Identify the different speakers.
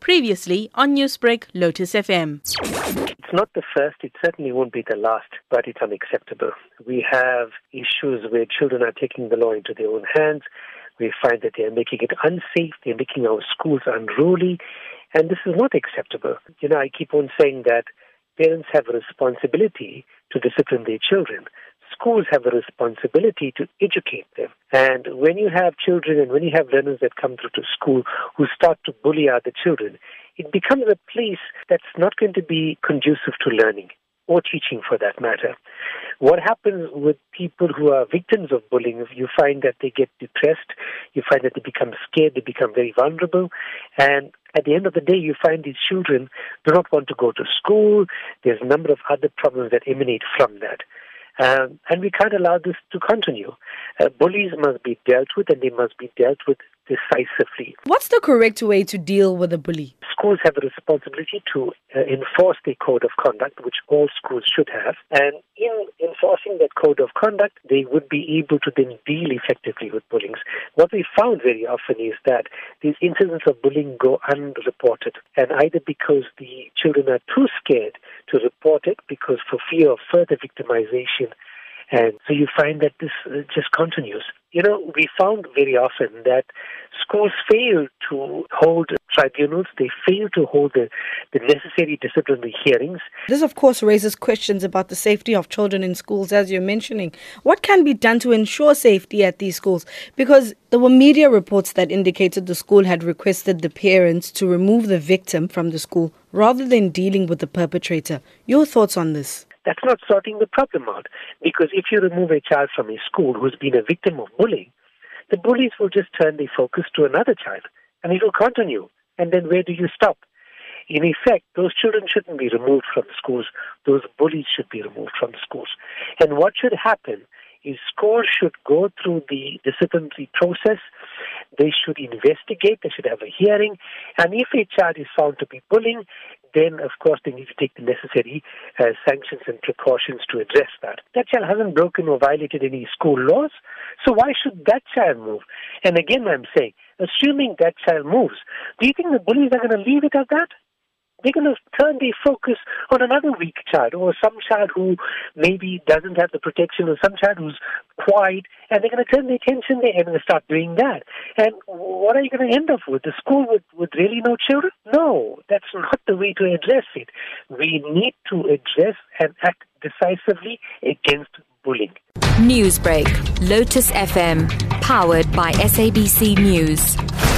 Speaker 1: Previously on Newsbreak, Lotus FM.
Speaker 2: It's not the first, it certainly won't be the last, but it's unacceptable. We have issues where children are taking the law into their own hands. We find that they're making it unsafe, they're making our schools unruly, and this is not acceptable. You know, I keep on saying that parents have a responsibility to discipline their children schools have a responsibility to educate them. And when you have children and when you have learners that come through to school who start to bully other children, it becomes a place that's not going to be conducive to learning or teaching for that matter. What happens with people who are victims of bullying, you find that they get depressed, you find that they become scared, they become very vulnerable, and at the end of the day, you find these children do not want to go to school. There's a number of other problems that emanate from that. Um, and we can't allow this to continue. Uh, bullies must be dealt with, and they must be dealt with decisively.
Speaker 1: What's the correct way to deal with a bully?
Speaker 2: Schools have a responsibility to uh, enforce the code of conduct, which all schools should have. And in enforcing that code of conduct, they would be able to then deal effectively with bullying. What we found very often is that these incidents of bullying go unreported, and either because the children are too scared to report it, because for fear of further victimization, and so you find that this uh, just continues. You know, we found very often that schools fail to hold tribunals, they fail to hold the, the necessary disciplinary hearings.
Speaker 1: This, of course, raises questions about the safety of children in schools, as you're mentioning. What can be done to ensure safety at these schools? Because there were media reports that indicated the school had requested the parents to remove the victim from the school rather than dealing with the perpetrator. Your thoughts on this?
Speaker 2: That's not sorting the problem out. Because if you remove a child from a school who's been a victim of bullying, the bullies will just turn their focus to another child and it will continue. And then where do you stop? In effect, those children shouldn't be removed from schools. Those bullies should be removed from schools. And what should happen is schools should go through the disciplinary process. They should investigate. They should have a hearing. And if a child is found to be bullying, then of course they need to take the necessary uh, sanctions and precautions to address that. That child hasn't broken or violated any school laws, so why should that child move? And again, I'm saying, assuming that child moves, do you think the bullies are going to leave it at that? They're going to turn their focus on another weak child or some child who maybe doesn't have the protection or some child who's quiet and they're going to turn their attention there and start doing that. And what are you going to end up with? The school with, with really no children? No, that's not the way to address it. We need to address and act decisively against bullying.
Speaker 3: Newsbreak, Lotus FM, powered by SABC News.